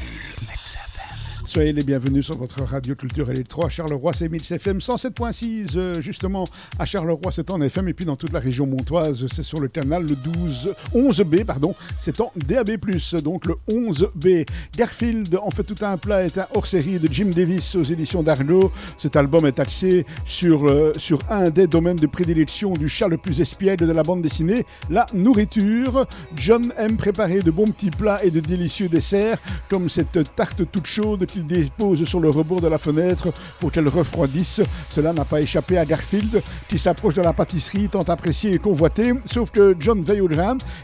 Bühne. Soyez les bienvenus sur votre radio culture électro à Charleroi, c'est 1000 FM 107.6 justement à Charleroi, c'est en FM et puis dans toute la région montoise, c'est sur le canal le 12 11B pardon, c'est en DAB+, donc le 11B. Garfield en fait tout un plat est un hors-série de Jim Davis aux éditions d'Arlo. Cet album est axé sur euh, sur un des domaines de prédilection du chat le plus espiègle de la bande dessinée, la nourriture. John aime préparer de bons petits plats et de délicieux desserts comme cette tarte toute chaude dépose sur le rebord de la fenêtre pour qu'elle refroidisse. Cela n'a pas échappé à Garfield, qui s'approche de la pâtisserie tant appréciée et convoitée. Sauf que John veille au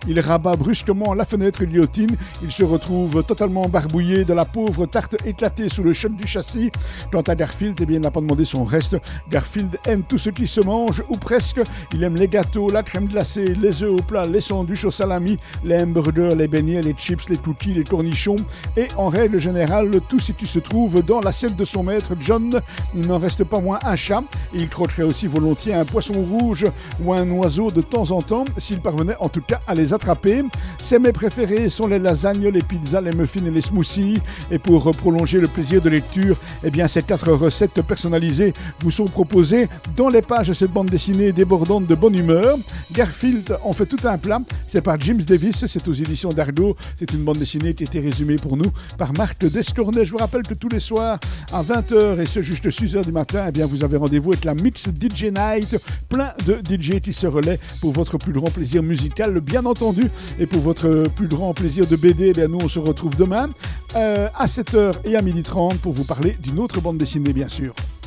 il rabat brusquement la fenêtre guillotine. Il se retrouve totalement barbouillé de la pauvre tarte éclatée sous le choc du châssis. Quant à Garfield, eh bien, il n'a pas demandé son reste. Garfield aime tout ce qui se mange, ou presque. Il aime les gâteaux, la crème glacée, les œufs au plat, les sandwichs au salami, les hamburgers, les beignets, les chips, les cookies, les cornichons. Et en règle générale, tout ce qui se trouve dans l'assiette de son maître John. Il n'en reste pas moins un chat. Il croquerait aussi volontiers un poisson rouge ou un oiseau de temps en temps, s'il parvenait en tout cas à les attraper. Ses mets préférés sont les lasagnes, les pizzas, les muffins et les smoothies. Et pour prolonger le plaisir de lecture, eh bien, ces quatre recettes personnalisées vous sont proposées dans les pages de cette bande dessinée débordante de bonne humeur. Garfield en fait tout un plat. C'est par James Davis, c'est aux éditions d'Argo. C'est une bande dessinée qui a été résumée pour nous par Marc Descornet. Je vous rappelle que tous les soirs, à 20h et ce juste 6h du matin, eh bien, vous avez rendez-vous avec la Mix DJ Night. Plein de DJ qui se relaient pour votre plus grand plaisir musical, bien entendu. Et pour votre plus grand plaisir de BD, eh bien, nous, on se retrouve demain euh, à 7h et à 12h30 pour vous parler d'une autre bande dessinée, bien sûr.